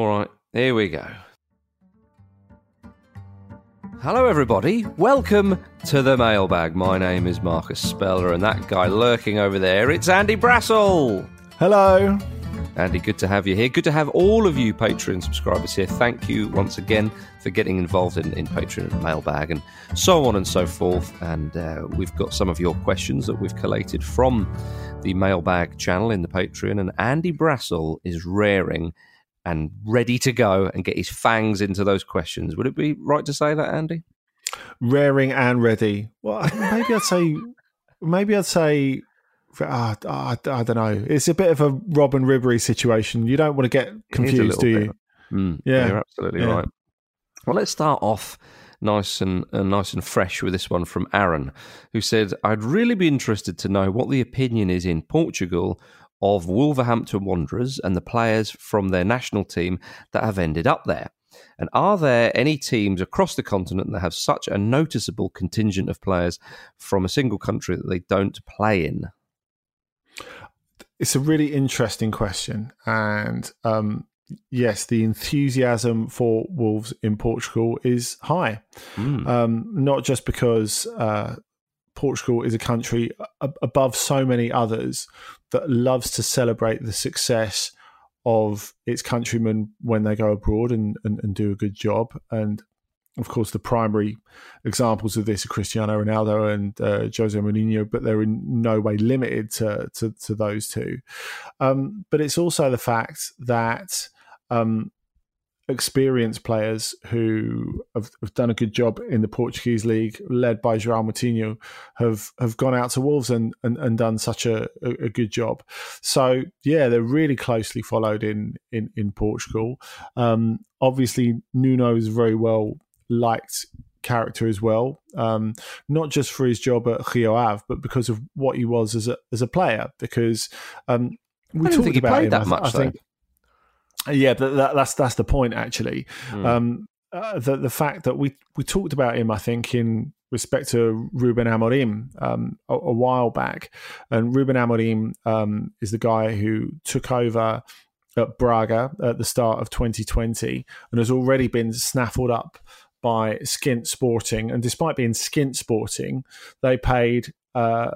All right, here we go. Hello, everybody. Welcome to the mailbag. My name is Marcus Speller, and that guy lurking over there, it's Andy Brassell. Hello. Andy, good to have you here. Good to have all of you Patreon subscribers here. Thank you once again for getting involved in, in Patreon and mailbag and so on and so forth. And uh, we've got some of your questions that we've collated from the mailbag channel in the Patreon. And Andy Brassell is raring and ready to go and get his fangs into those questions. Would it be right to say that, Andy? Raring and ready. Well, maybe I'd say, maybe I'd say, uh, I, I, don't know. It's a bit of a Robben Ribery situation. You don't want to get confused, do you? Mm, yeah, you're absolutely yeah. right. Well, let's start off nice and uh, nice and fresh with this one from Aaron, who said, "I'd really be interested to know what the opinion is in Portugal of Wolverhampton Wanderers and the players from their national team that have ended up there? And are there any teams across the continent that have such a noticeable contingent of players from a single country that they don't play in? It's a really interesting question. And um, yes, the enthusiasm for Wolves in Portugal is high. Mm. Um, not just because uh, Portugal is a country above so many others that loves to celebrate the success of its countrymen when they go abroad and, and, and, do a good job. And of course, the primary examples of this are Cristiano Ronaldo and uh, Jose Mourinho, but they're in no way limited to, to, to those two. Um, but it's also the fact that um, experienced players who have, have, done a good job in the Portuguese league, led by João Moutinho, have have gone out to Wolves and and, and done such a, a, good job. So yeah, they're really closely followed in in in Portugal. Um, obviously, Nuno is very well liked character as well, um, not just for his job at Rio Ave, but because of what he was as a as a player. Because um, we I talked about him, that much. I, I think yeah, that, that's that's the point actually. Mm. Um, uh, the the fact that we we talked about him, I think, in respect to Ruben Amorim um, a, a, while back, and Ruben Amorim um, is the guy who took over at Braga at the start of 2020 and has already been snaffled up by Skint Sporting. And despite being Skint Sporting, they paid uh,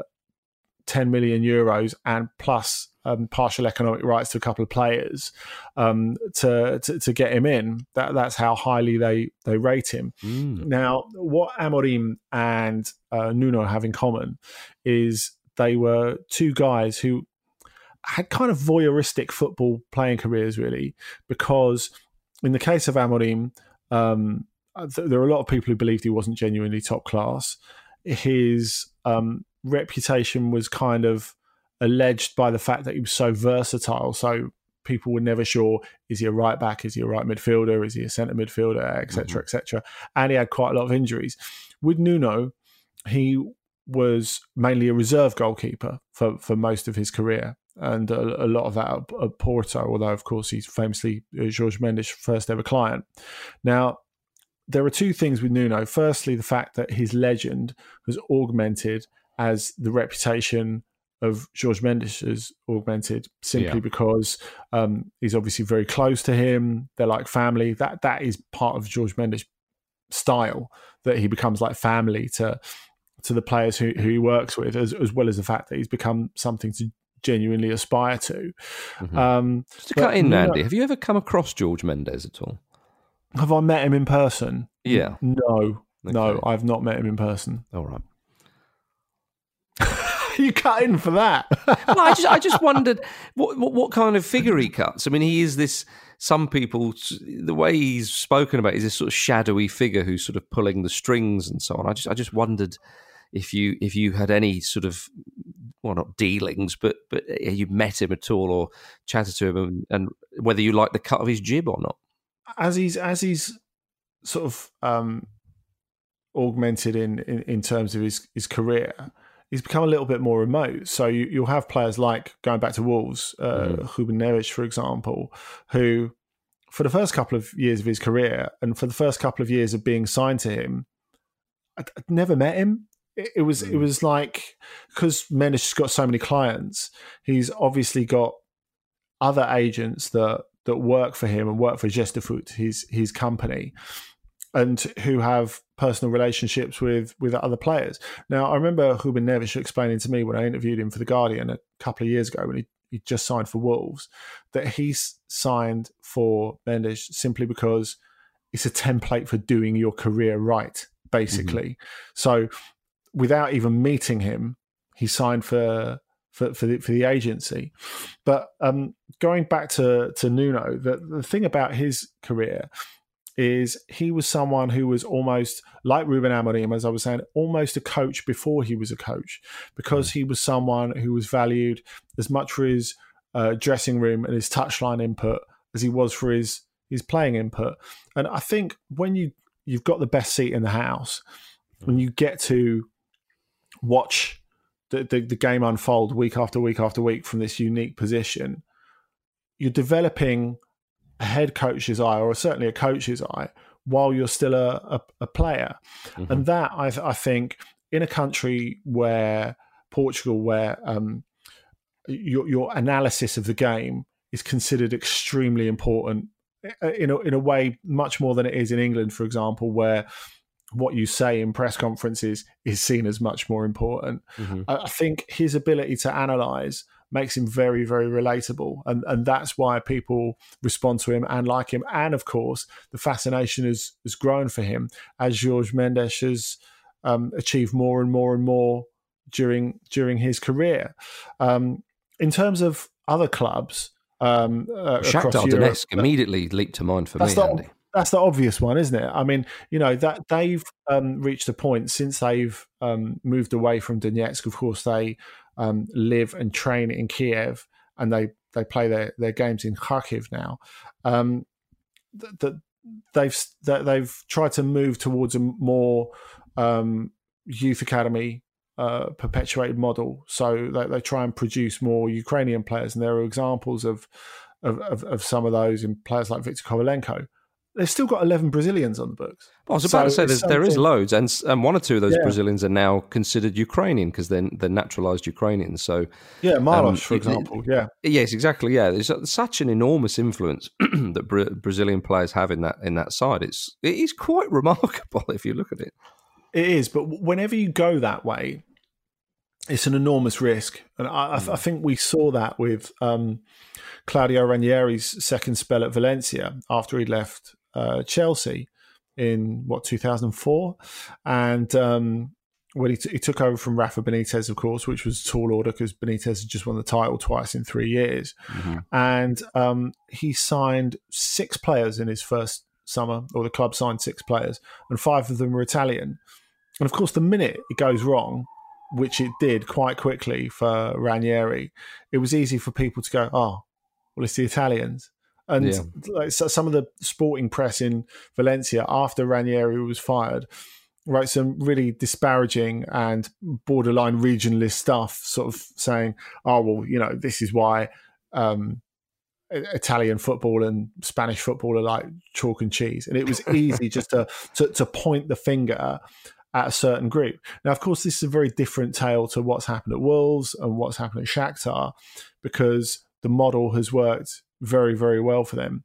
10 million euros and plus um, partial economic rights to a couple of players um, to, to, to get him in. That that's how highly they they rate him. Mm. Now, what Amorim and uh, Nuno have in common is they were two guys who had kind of voyeuristic football playing careers, really, because in the case of Amorim, um, th- there are a lot of people who believed he wasn't genuinely top class. His um, reputation was kind of alleged by the fact that he was so versatile. So people were never sure is he a right back, is he a right midfielder, is he a centre midfielder, etc., mm-hmm. etc. And he had quite a lot of injuries. With Nuno, he was mainly a reserve goalkeeper for, for most of his career. And a, a lot of that at, Porto, although of course he's famously uh, Jorge Mendes' first ever client. Now, there are two things with Nuno. Firstly, the fact that his legend has augmented as the reputation of Jorge Mendes has augmented simply yeah. because um, he's obviously very close to him. They're like family. That that is part of Jorge Mendes' style that he becomes like family to to the players who, who he works with, as, as well as the fact that he's become something to genuinely aspire to. Mm-hmm. Um, Just to cut in, Andy, have you ever come across Jorge Mendes at all? Have I met him in person? Yeah. No, okay. no, I've not met him in person. All right. you cut in for that? well, I just I just wondered what, what, what kind of figure he cuts. I mean, he is this. Some people, the way he's spoken about, is this sort of shadowy figure who's sort of pulling the strings and so on. I just I just wondered if you if you had any sort of well not dealings, but but you met him at all or chatted to him, and, and whether you like the cut of his jib or not. As he's as he's sort of um, augmented in, in in terms of his his career he's become a little bit more remote. So you, will have players like going back to Wolves, uh, mm. Ruben Neves, for example, who for the first couple of years of his career and for the first couple of years of being signed to him, I'd, I'd never met him. It, it was mm. it was like because Mendes has got so many clients, he's obviously got other agents that that work for him and work for Gestifute, his his company, and who have personal relationships with with other players. Now, I remember Ruben Neves explaining to me when I interviewed him for the Guardian a couple of years ago when he, he just signed for Wolves that he's signed for Mendes simply because it's a template for doing your career right, basically. Mm-hmm. So, without even meeting him, he signed for for for the, for the agency. But um, going back to to Nuno, the the thing about his career is he was someone who was almost like Ruben Amorim, as I was saying, almost a coach before he was a coach, because he was someone who was valued as much for his uh, dressing room and his touchline input as he was for his his playing input. And I think when you you've got the best seat in the house, when you get to watch the, the, the game unfold week after week after week from this unique position, you're developing a head coach's eye, or certainly a coach's eye, while you're still a, a, a player. Mm-hmm. And that, I, I, think, in a country where Portugal, where um, your, your analysis of the game is considered extremely important uh, in a, in a way much more than it is in England, for example, where what you say in press conferences is seen as much more important. Mm-hmm. I think his ability to analyze makes him very, very relatable. And, and that's why people respond to him and like him. And of course, the fascination has, has grown for him as Jorge Mendes has um, achieved more and more and more during during his career. Um, in terms of other clubs, um, uh, Shakhtar Donetsk immediately leaped to mind for me, the, Andy. That's the obvious one, isn't it? I mean, you know that they've um, reached a point since they've um, moved away from Donetsk. Of course, they um, live and train in Kiev, and they they play their, their games in Kharkiv now. Um, that they've that they've tried to move towards a more um, youth academy uh, perpetuated model. So they, they try and produce more Ukrainian players, and there are examples of of, of, of some of those in players like Viktor Kovalenko they've still got 11 Brazilians on the books. Well, I was about so to say there is loads, and and one or two of those yeah. Brazilians are now considered Ukrainian because they're they're naturalized Ukrainians. So yeah, Marlos, um, for example, it, yeah, yes, exactly, yeah. There's such an enormous influence that Bra- Brazilian players have in that in that side. It's it is quite remarkable if you look at it. It is, but whenever you go that way, it's an enormous risk, and I, mm. I think we saw that with. Um, Claudio Ranieri's second spell at Valencia after he left uh, Chelsea in what 2004, and um, when he, t- he took over from Rafa Benitez, of course, which was a tall order because Benitez had just won the title twice in three years, mm-hmm. and um, he signed six players in his first summer, or the club signed six players, and five of them were Italian. And of course, the minute it goes wrong, which it did quite quickly for Ranieri, it was easy for people to go, "Oh, well, it's the Italians." And yeah. like, so some of the sporting press in Valencia after Ranieri was fired wrote some really disparaging and borderline regionalist stuff, sort of saying, "Oh well, you know, this is why." Um, Italian football and Spanish football are like chalk and cheese, and it was easy just to, to, to point the finger at a certain group. Now, of course, this is a very different tale to what's happened at Wolves and what's happened at Shakhtar, because the model has worked very, very well for them.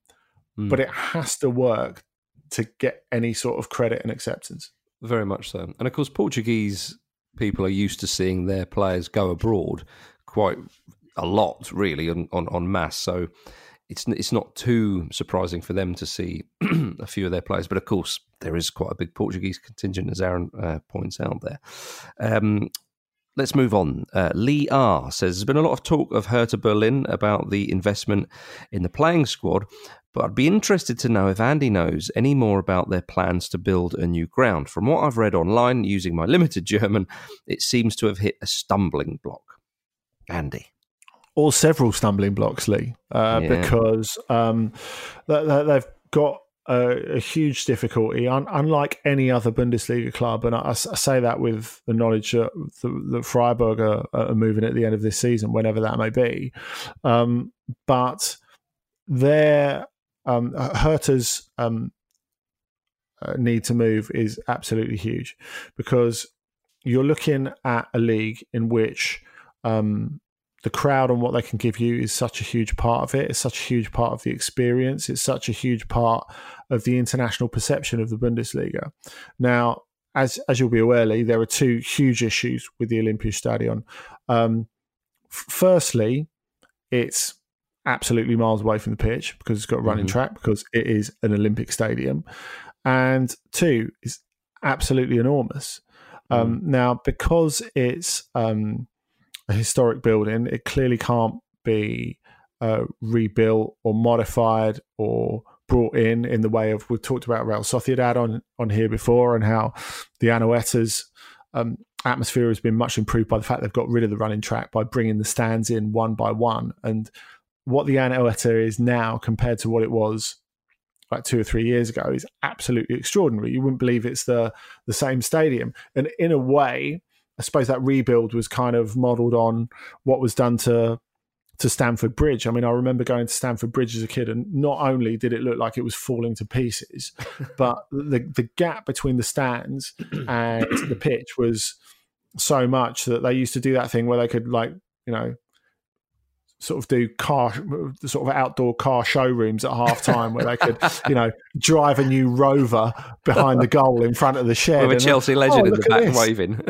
Mm. But it has to work to get any sort of credit and acceptance. Very much so. And of course, Portuguese people are used to seeing their players go abroad quite a lot, really, on, on, on mass. So it's it's not too surprising for them to see a few of their players. But of course, there is quite a big Portuguese contingent, as Aaron uh, points out there. Um, Let's move on. Uh, Lee R says there's been a lot of talk of Hertha Berlin about the investment in the playing squad, but I'd be interested to know if Andy knows any more about their plans to build a new ground. From what I've read online using my limited German, it seems to have hit a stumbling block. Andy. Or several stumbling blocks, Lee, uh, yeah. because um, they've got a, a huge difficulty, un, unlike any other Bundesliga club. And I, I, say that with the knowledge that, that Freiburg are, are, moving at the end of this season, whenever that may be. Um, but their um, Hertha's um, uh, need to move is absolutely huge because you're looking at a league in which um, the crowd and what they can give you is such a huge part of it. It's such a huge part of the experience. It's such a huge part of the international perception of the Bundesliga. Now, as as you'll be aware, Lee, there are two huge issues with the Olympiastadion. Um, f- firstly, it's absolutely miles away from the pitch because it's got a running mm-hmm. track because it is an Olympic stadium, and two, is absolutely enormous. Um, mm. Now, because it's um, a historic building, it clearly can't be uh, rebuilt or modified or brought in in the way of we've talked about Real Sociedad on on here before and how the Anoeta's um, atmosphere has been much improved by the fact they've got rid of the running track by bringing the stands in one by one and what the Anoeta is now compared to what it was like two or three years ago is absolutely extraordinary. You wouldn't believe it's the the same stadium, and in a way, I suppose that rebuild was kind of modelled on what was done to to Stamford Bridge. I mean, I remember going to Stamford Bridge as a kid, and not only did it look like it was falling to pieces, but the the gap between the stands and the pitch was so much that they used to do that thing where they could like you know sort of do car sort of outdoor car showrooms at half time where they could you know drive a new rover behind the goal in front of the shed with a chelsea and, legend oh, in the back waving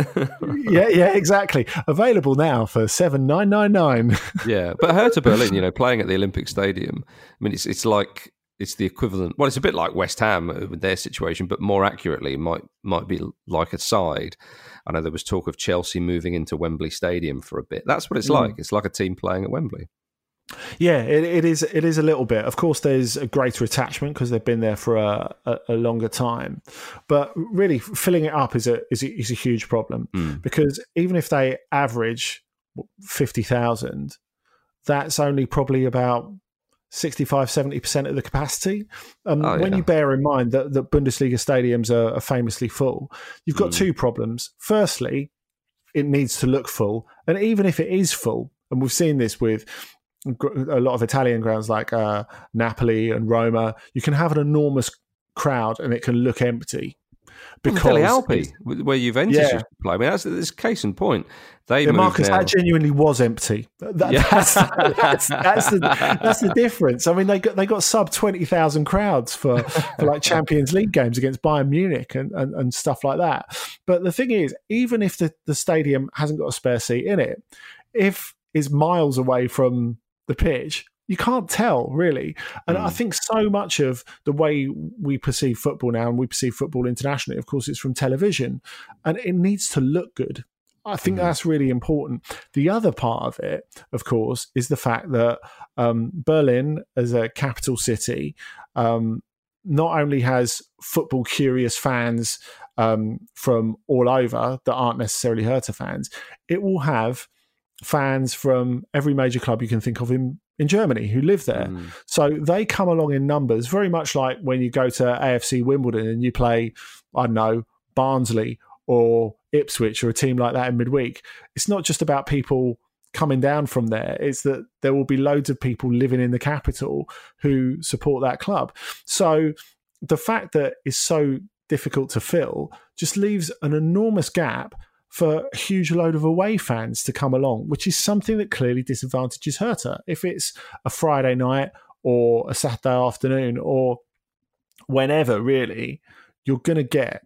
yeah yeah exactly available now for 7999 yeah but hertha berlin you know playing at the olympic stadium i mean it's it's like it's the equivalent. Well, it's a bit like West Ham with their situation, but more accurately, might might be like a side. I know there was talk of Chelsea moving into Wembley Stadium for a bit. That's what it's mm. like. It's like a team playing at Wembley. Yeah, it, it is. It is a little bit. Of course, there's a greater attachment because they've been there for a, a, a, longer time. But really, filling it up is a is a, is a huge problem mm. because even if they average fifty thousand, that's only probably about 65 70% of the capacity. Um, oh, when you bear in mind that, that bundesliga stadiums are, are famously full you've got mm. two problems. Firstly it needs to look full and even if it is full and we've seen this with a lot of italian grounds like uh, napoli and roma you can have an enormous crowd and it can look empty because Alpi, where Juventus yeah. used to play. I mean, that's, that's case in point. They yeah, Marcus, that genuinely was empty. That, yeah. that's, that's, that's, the, that's the difference. I mean, they got they got sub twenty thousand crowds for, for like Champions League games against Bayern Munich and, and, and stuff like that. But the thing is, even if the, the stadium hasn't got a spare seat in it, if it's miles away from the pitch, you can't tell really. And mm. I hmm. think so much of the way we perceive football now and we perceive football internationally, of course, it's from television and it needs to look good. I think mm. that's really important. The other part of it, of course, is the fact that um, Berlin, as a capital city, um, not only has football curious fans um, from all over that aren't necessarily Hertha fans, it will have fans from every major club you can think of in in Germany who live there. Mm. So they come along in numbers, very much like when you go to AFC Wimbledon and you play, I don't know, Barnsley or Ipswich or a team like that in midweek. It's not just about people coming down from there, it's that there will be loads of people living in the capital who support that club. So the fact that it's so difficult to fill just leaves an enormous gap for a huge load of away fans to come along, which is something that clearly disadvantages Hertha. If it's a Friday night or a Saturday afternoon or whenever, really, you're going to get,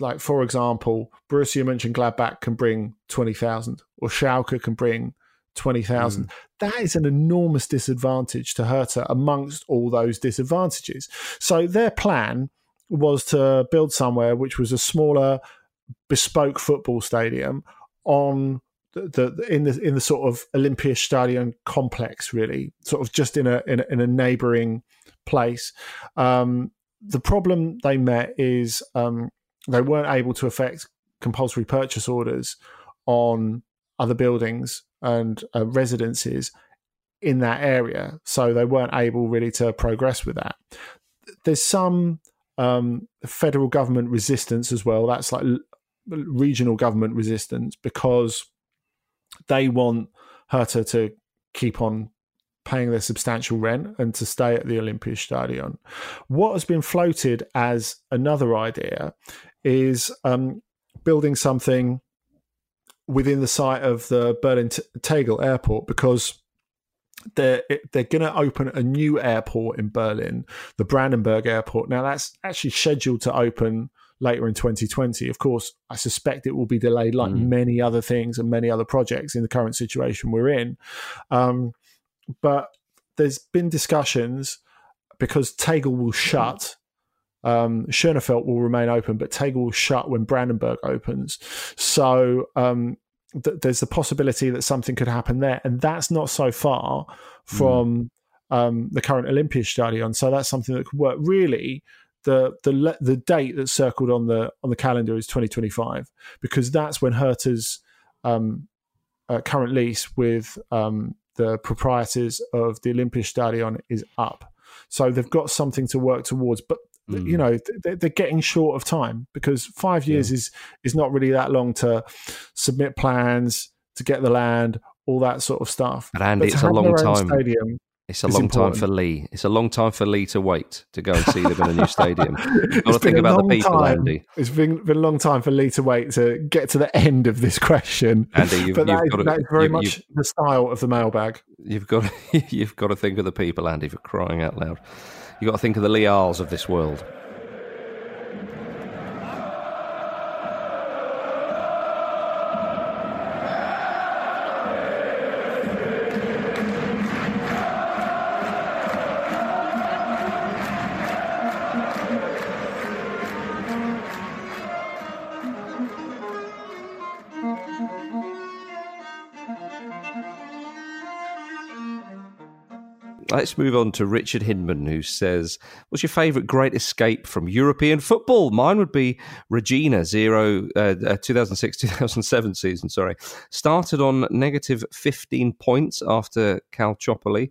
like, for example, Borussia Mönchengladbach can bring 20,000 or Schalke can bring 20,000. Mm. That is an enormous disadvantage to Hertha amongst all those disadvantages. So their plan was to build somewhere which was a smaller, bespoke football stadium on the, the, in the in the sort of Olympiastadion complex, really, sort of just in a in a, in a neighbouring place. Um, the problem they met is um, they weren't able to effect compulsory purchase orders on other buildings and uh, residences in that area, so they weren't able really to progress with that. There's some um, federal government resistance as well. That's like regional government resistance because they want Hertha to keep on paying their substantial rent and to stay at the Olympiastadion. What has been floated as another idea is um, building something within the site of the Berlin Tegel airport because they're they're going to open a new airport in Berlin, the Brandenburg airport. Now that's actually scheduled to open later in 2020. Of course, I suspect it will be delayed, like mm. many other things and many other projects in the current situation we're in. Um, but there's been discussions because Tegel will shut. Um, will remain open, but Tegel will shut when Brandenburg opens. So um, th- there's the possibility that something could happen there, and that's not so far from mm. um, the current Olympiastadion. So that's something that could work. Really, the the the date that's circled on the on the calendar is 2025 because that's when Hertha's um, uh, current lease with um, the proprietors of the Olympiastadion is up. So they've got something to work towards, but mm. you know they're, they're, getting short of time because five years yeah. is is not really that long to submit plans to get the land, all that sort of stuff. Andy, it's a long time. Stadium, it's a long important. time for Lee. It's a long time for Lee to wait to go and see them in a new stadium. You've got to think about the people, time. Andy. It's been, been a long time for Lee to wait to get to the end of this question. Andy, you've, but that, you've is, to, that is very much the style of the mailbag. You've got to, you've got to think of the people, Andy, for crying out loud. You've got to think of the Lee Arls of this world. Move on to Richard Hindman, who says, What's your favourite great escape from European football? Mine would be Reggina, zero, uh, 2006 2007 season, sorry. Started on negative 15 points after Calciopoli.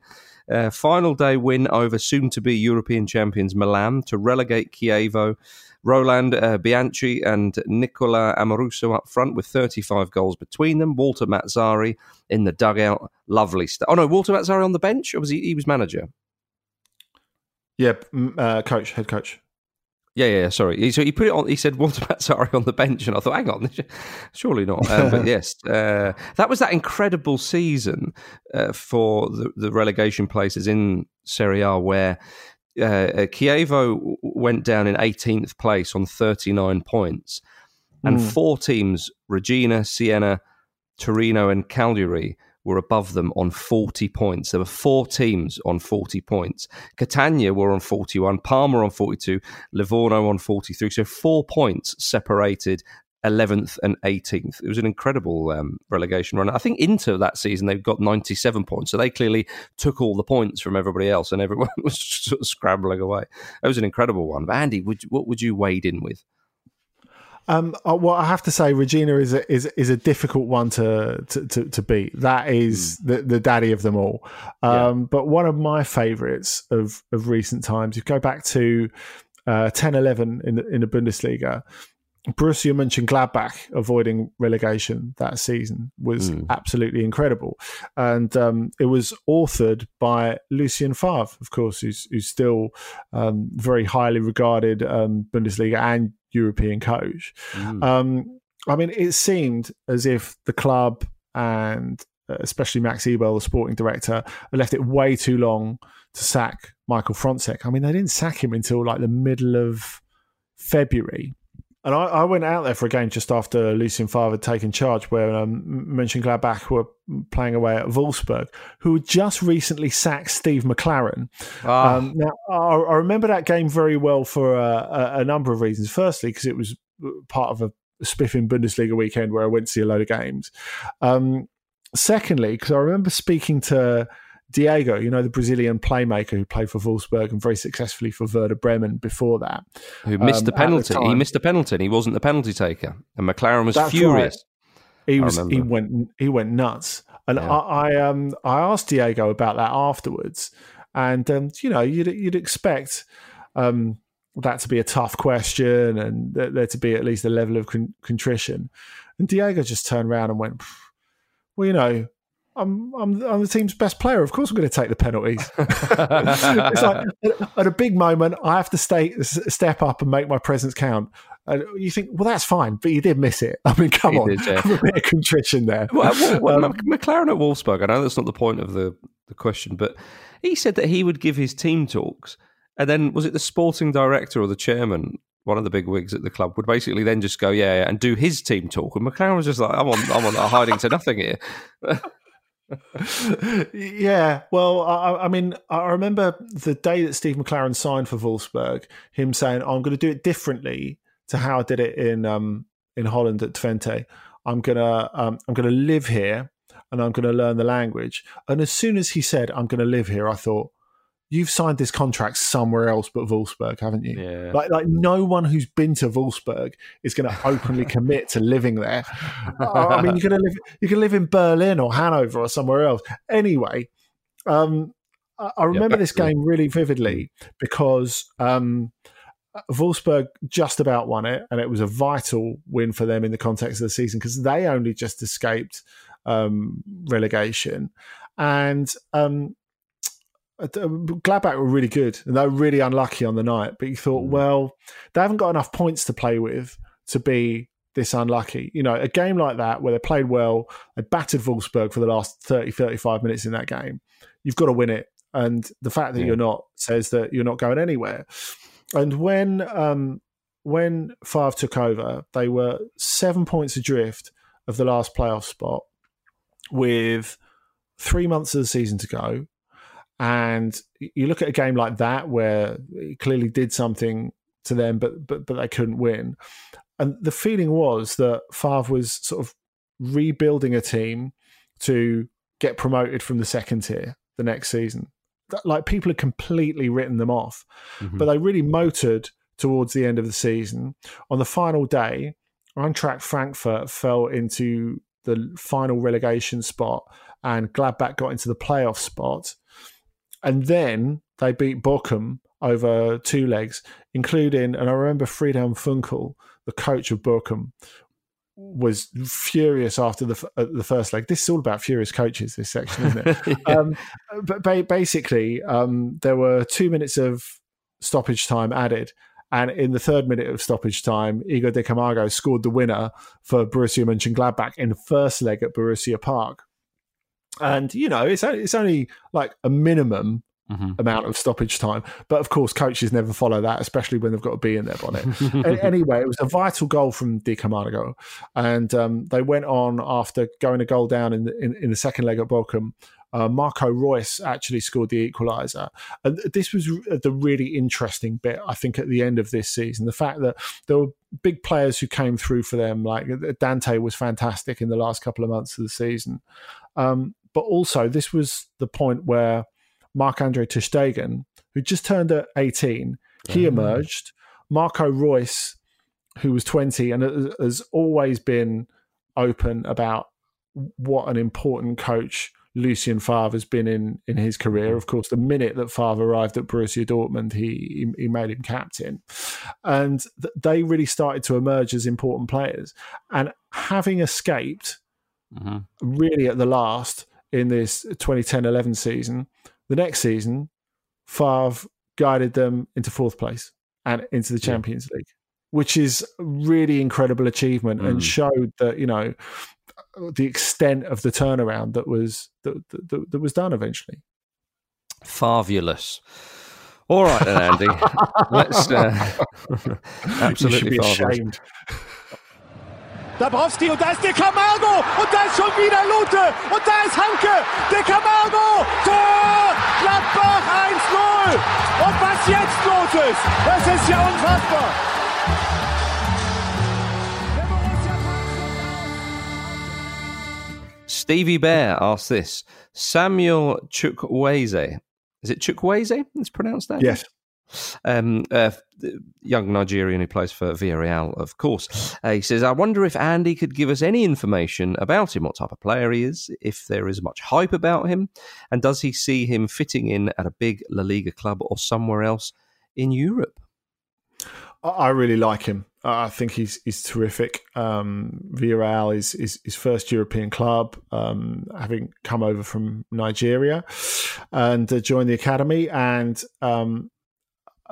Uh, final day win over soon to be European champions Milan to relegate Chievo Roland uh, Bianchi and Nicola Amoruso up front with 35 goals between them. Walter Mazzari in the dugout. Lovely stuff. Oh, no, Walter Mazzari on the bench? Or was he, he was manager? Yeah, uh, coach, head coach. Yeah, yeah, sorry. So he put it on. He said Walter Mazzari on the bench, and I thought, hang on, surely not. Um, but yes, uh, that was that incredible season uh, for the, the, relegation places in Serie A, where uh, uh, Chievo went down in 18th place on 39 points, and mm. four teams, Reggina, Siena, Torino, and Cagliari, were above them on 40 points. There were four teams on 40 points. Catania were on 41, Parma on 42, Livorno on 43. So four points separated 11th and 18th. It was an incredible um, relegation run. I think into that season they've got 97 points, so they clearly took all the points from everybody else, and everyone was sort of scrambling away. It was an incredible one. But Andy, would, what would you wade in with? Um, uh, well, I have to say, Reggina is a, is is a difficult one to to, to, to beat. That is mm. the, the daddy of them all. Um, yeah. But one of my favourites of of recent times, if you go back to uh, 10 11 in the, in the Bundesliga. Borussia Mönchengladbach avoiding relegation that season was mm. absolutely incredible, and um, it was authored by Lucien Favre, of course, who's, who's still um, very highly regarded um, Bundesliga and European coach. Mm. Um, I mean, it seemed as if the club and uh, especially Max Eberl, the sporting director, left it way too long to sack Michael Frontzeck. I mean, they didn't sack him until like the middle of February and I, I, went out there for a game just after Lucien Favre had taken charge, where um, Mönchengladbach were playing away at Wolfsburg, who had just recently sacked Steve McClaren. Ah. Um, now, I, I, remember that game very well for a, a number of reasons. Firstly, because it was part of a spiffing Bundesliga weekend where I went to see a load of games. Um, secondly, because I remember speaking to Diego, you know, the Brazilian playmaker who played for Wolfsburg and very successfully for Werder Bremen before that. Who missed um, the penalty. The he missed the penalty and he wasn't the penalty taker. And McClaren was That's furious. Right. He was he went he went nuts. And yeah. I, I um I asked Diego about that afterwards. And um, you know, you'd you'd expect um that to be a tough question and there to be at least a level of con- contrition. And Diego just turned around and went, Well, you know, I'm, I'm, I'm the team's best player. Of course, I'm going to take the penalties. it's like at a big moment, I have to stay, step up and make my presence count. And you think, well, that's fine, but you did miss it. I mean, come he on, did, yeah. a bit of contrition there. Well, well, um, McClaren at Wolfsburg. I know that's not the point of the, the question, but he said that he would give his team talks, and then was it the sporting director or the chairman one of the big wigs at the club would basically then just go, yeah, yeah and do his team talk. And McClaren was just like, I'm on, I'm on hiding to nothing here. yeah, well, I, I, mean, I remember the day that Steve McClaren signed for Wolfsburg, him saying, "I'm going to do it differently to how I did it in um, in Holland at Twente. I'm gonna um, I'm gonna live here and I'm going to learn the language." And as soon as he said, "I'm going to live here," I thought, you've signed this contract somewhere else but Wolfsburg, haven't you? Yeah. Like, like no one who's been to Wolfsburg is going to openly commit to living there. I mean, you're going to live, you can live in Berlin or Hanover or somewhere else. Anyway, um, I, remember yeah, this game really vividly because um, Wolfsburg just about won it, and it was a vital win for them in the context of the season because they only just escaped um, relegation. And um, Gladbach were really good and they were really unlucky on the night. But you thought, mm. well, they haven't got enough points to play with to be this unlucky. You know, a game like that where they played well, they battered Wolfsburg for the last 30, 35 minutes in that game, you've got to win it. And the fact that yeah. you're not says that you're not going anywhere. And when um, when Favre took over, they were seven points adrift of the last playoff spot with three months of the season to go and you look at a game like that where it clearly did something to them, but but but they couldn't win. And the feeling was that Favre was sort of rebuilding a team to get promoted from the second tier the next season. Like people had completely written them off, mm-hmm. but they really motored towards the end of the season. On the final day, Eintracht Frankfurt fell into the final relegation spot, and Gladbach got into the playoff spot and then they beat Bochum over two legs, including, and I remember Friedhelm Funkel, the coach of Bochum, was furious after the uh, the first leg. This is all about furious coaches. This section, isn't it? yeah. um, but ba- basically, um, there were two minutes of stoppage time added, and in the third minute of stoppage time, Igor de Camargo scored the winner for Borussia Mönchengladbach in the first leg at Borussia Park and you know it's only, it's only like a minimum mm-hmm. amount of stoppage time. But of course, coaches never follow that, especially when they've got a bee in their bonnet. anyway, it was a vital goal from De Camargo, and um, they went on after going a goal down in the, in, in the second leg at Bochum. Uh, Marco Reus actually scored the equaliser. And this was the really interesting bit, I think, at the end of this season. The fact that there were big players who came through for them, like Dante was fantastic in the last couple of months of the season. Um, but also, this was the point where Marc-André ter Stegen, who just turned at 18, he mm. emerged. Marco Reus, who was 20 and has always been open about what an important coach Lucien Favre has been in in his career. Of course, the minute that Favre arrived at Borussia Dortmund, he he made him captain, and they really started to emerge as important players. And having escaped, mm-hmm. really at the last, in this 2010-11 season. The next season, Favre guided them into fourth place and into the Champions yeah. League, which is a really incredible achievement mm. and showed that you know the extent of the turnaround that was that, that, that was done eventually. Fabulous. All right, then, Andy. Let's uh, absolutely ashamed. Dabrowski und da ist der Camargo und da ist schon wieder Lute und da ist Hanke, der Camargo, Tor, Gladbach 1-0 und was jetzt los ist, das ist ja unfassbar. Stevie Bear asks this Samuel Chukwueze. Is it Chukwueze? It's pronounced that? Yes. Um, uh, young Nigerian who plays for Villarreal, of course. Uh, he says, I wonder if Andy could give us any information about him, what type of player he is, if there is much hype about him, and does he see him fitting in at a big La Liga club or somewhere else in Europe? I really like him. I think he's he's terrific. Um, Villarreal is, is his first European club, um, having come over from Nigeria and uh, joined the academy. And um,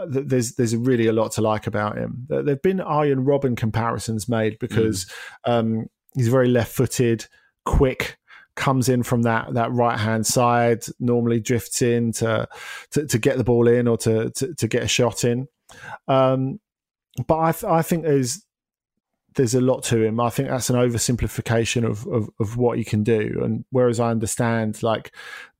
there's there's really a lot to like about him. There've been Arjen Robben comparisons made because mm. he's very left-footed, quick, comes in from that that right hand side, normally drifts in to, to, to get the ball in or to to, to get a shot in. Um, but I, th- I think there's there's a lot to him. I think that's an oversimplification of, of, of what he can do. And whereas I understand like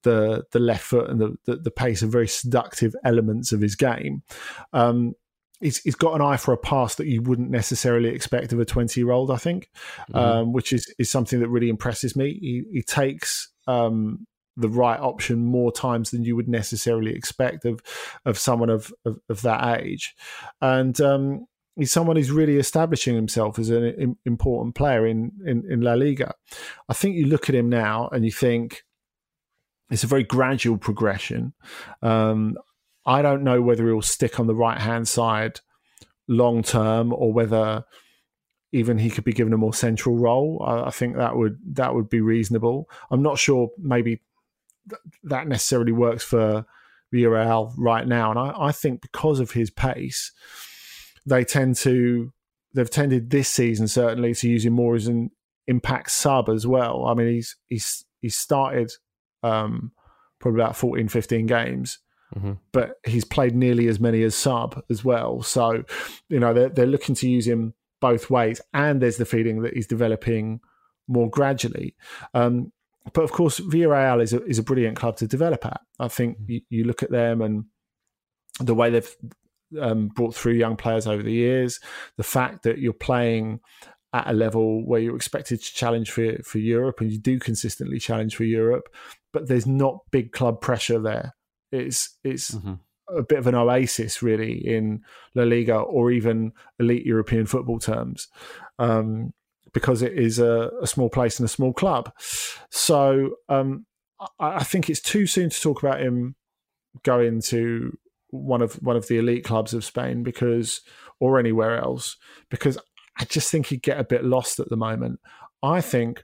the the left foot and the, the, the pace are very seductive elements of his game, um, he's, he's got an eye for a pass that you wouldn't necessarily expect of a 20 year old, I think, mm-hmm. um, which is, is something that really impresses me. He, he takes um, the right option more times than you would necessarily expect of of someone of, of, of that age. And um, he's someone who's really establishing himself as an important player in, in, in La Liga. I think you look at him now and you think, it's a very gradual progression. Um, I don't know whether he'll stick on the right hand side long term or whether even he could be given a more central role. I, I, think that would that would be reasonable. I'm not sure maybe th- that necessarily works for Villarreal right now, and I, I think because of his pace, they tend to they've tended this season certainly to use him more as an impact sub as well. I mean, he's he's he's started um, probably about 14, 15 games Mm-hmm. But he's played nearly as many as sub as well. So, you know, they're, they're looking to use him both ways. And there's the feeling that he's developing more gradually. Um, but of course, Villarreal is a, is a brilliant club to develop at. I think mm-hmm. you, you look at them and the way they've um, brought through young players over the years, the fact that you're playing at a level where you're expected to challenge for for Europe, and you do consistently challenge for Europe, but there's not big club pressure there. It's it's mm-hmm. a bit of an oasis, really, in La Liga or even elite European football terms, um, because it is a, a, small place and a small club. So um, I, I think it's too soon to talk about him going to one of one of the elite clubs of Spain because or anywhere else because I just think he'd get a bit lost at the moment. I think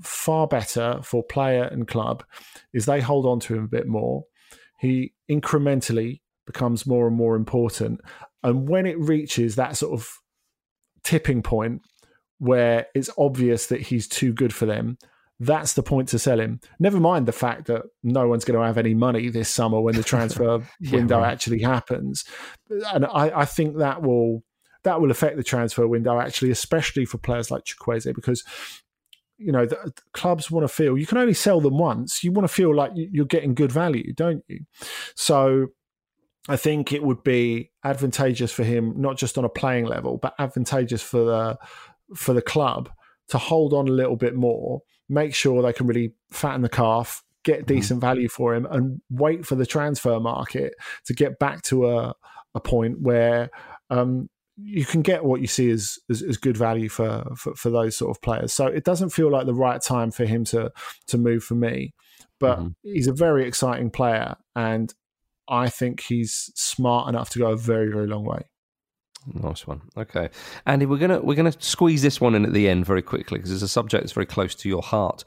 far better for player and club is they hold on to him a bit more he incrementally becomes more and more important. And when it reaches that sort of tipping point where it's obvious that he's too good for them, that's the point to sell him. Never mind the fact that no one's going to have any money this summer when the transfer yeah, window right. actually happens. And I, I, think that will that will affect the transfer window actually, especially for players like Chukwueze, because you know, the, clubs want to feel you can only sell them once. You want to feel like you're getting good value, don't you? So I think it would be advantageous for him, not just on a playing level, but advantageous for the for the club to hold on a little bit more, make sure they can really fatten the calf, get mm-hmm. decent mm-hmm. value for him, and wait for the transfer market to get back to a a point where um, you can get what you see as, as, as good value for, for, for those sort of players. So it doesn't feel like the right time for him to to move for me. But mm-hmm. he's a very exciting player, and I think he's smart enough to go a very very long way. Nice one. Okay, Andy, we're gonna we're gonna squeeze this one in at the end very quickly because it's a subject that's very close to your heart,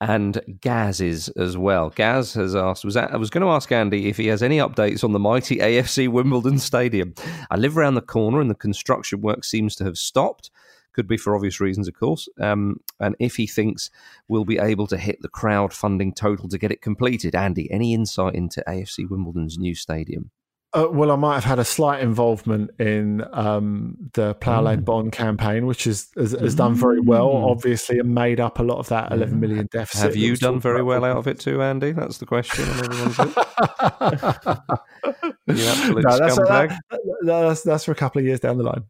and Gaz is as well. Gaz has asked was that, I was going to ask Andy if he has any updates on the mighty AFC Wimbledon Stadium. I live around the corner, and the construction work seems to have stopped. Could be for obvious reasons, of course. Um, and if he thinks we'll be able to hit the crowdfunding total to get it completed, Andy, any insight into AFC Wimbledon's new stadium? Uh, well, I might have had a slight involvement in um, the Plough Lane mm. Bond campaign, which is, has, has done very well, mm. obviously, and made up a lot of that 11 million deficit. Have you done very well out of it too, Andy? That's the question on everyone's lips. you absolute no, that's, scumbag. That, that's, that's for a couple of years down the line.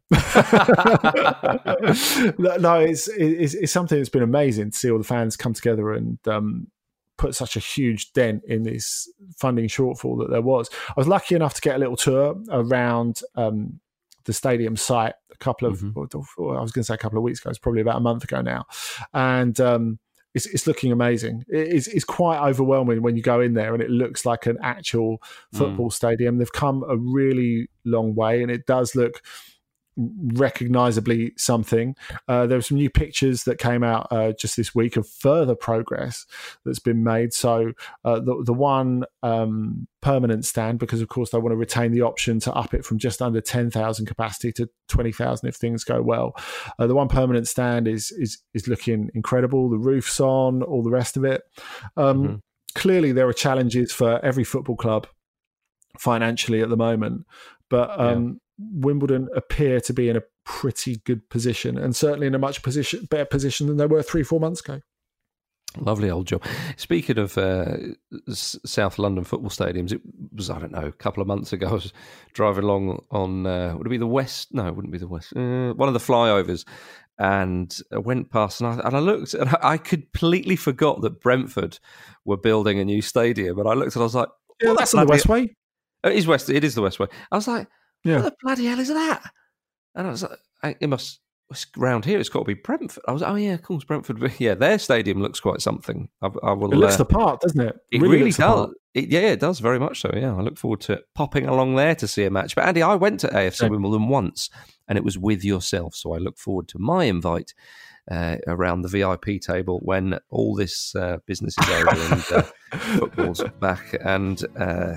no, it's, it's, it's something that's been amazing to see all the fans come together and um, put such a huge dent in this funding shortfall that there was. I was lucky enough to get a little tour around um, the stadium site a couple of, mm-hmm. I was going to say a couple of weeks ago, it's probably about a month ago now. And, um, it's, it's, looking amazing. It's, it's, quite overwhelming when you go in there and it looks like an actual football mm. stadium. They've come a really long way and it does look recognizably something. Uh, there were some new pictures that came out uh, just this week of further progress that's been made. So uh, the the one um, permanent stand, because of course they want to retain the option to up it from just under ten thousand capacity to twenty thousand if things go well. Uh, the one permanent stand is is is looking incredible. The roof's on, all the rest of it. Um, mm-hmm. Clearly, there are challenges for every football club financially at the moment, but um, Wimbledon appear to be in a pretty good position, and certainly in a much position better position than they were three four months ago. Lovely old job. Speaking of uh, South London football stadiums, it was I don't know a couple of months ago. I was driving along on uh, would it be the west? No, it wouldn't be the west. Uh, one of the flyovers, and I went past and I, and I looked and I completely forgot that Brentford were building a new stadium. And I looked and I was like, "Yeah, that's the Westway." It is west. It is the Westway. I was like, yeah. What the bloody hell is that? And I was like, it must around here. It's got to be Brentford. I was, oh yeah, of course, Brentford. Yeah, their stadium looks quite something. I, I will. It looks uh, the part, doesn't it? It really, really does. It, yeah, it does very much so. Yeah, I look forward to popping along there to see a match. But Andy, I went to AFC yeah. Wimbledon once, and it was with yourself. So I look forward to my invite uh, around the VIP table when all this uh, business is over and uh, football's back and uh,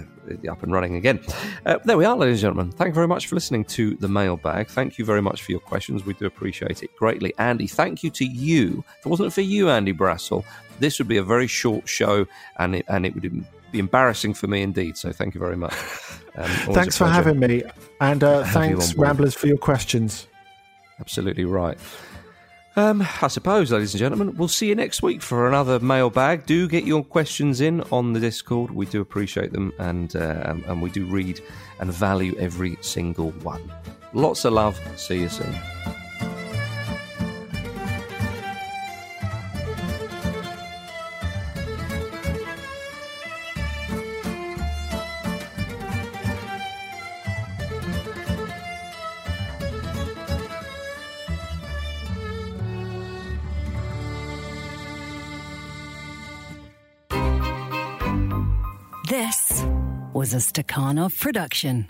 up and running again. Uh, there we are, ladies and gentlemen. Thank you very much for listening to the mailbag. Thank you very much for your questions. We do appreciate it greatly. Andy, thank you to you. If it wasn't for you, Andy Brassell, this would be a very short show and it, and it would be embarrassing for me indeed. So thank you very much. Um, thanks for having me. And uh, thanks, Ramblers, for your questions. Absolutely right. Um, I suppose, ladies and gentlemen, we'll see you next week for another mailbag. Do get your questions in on the Discord. We do appreciate them, and uh, and we do read and value every single one. Lots of love. See you soon. A Stakhanov production.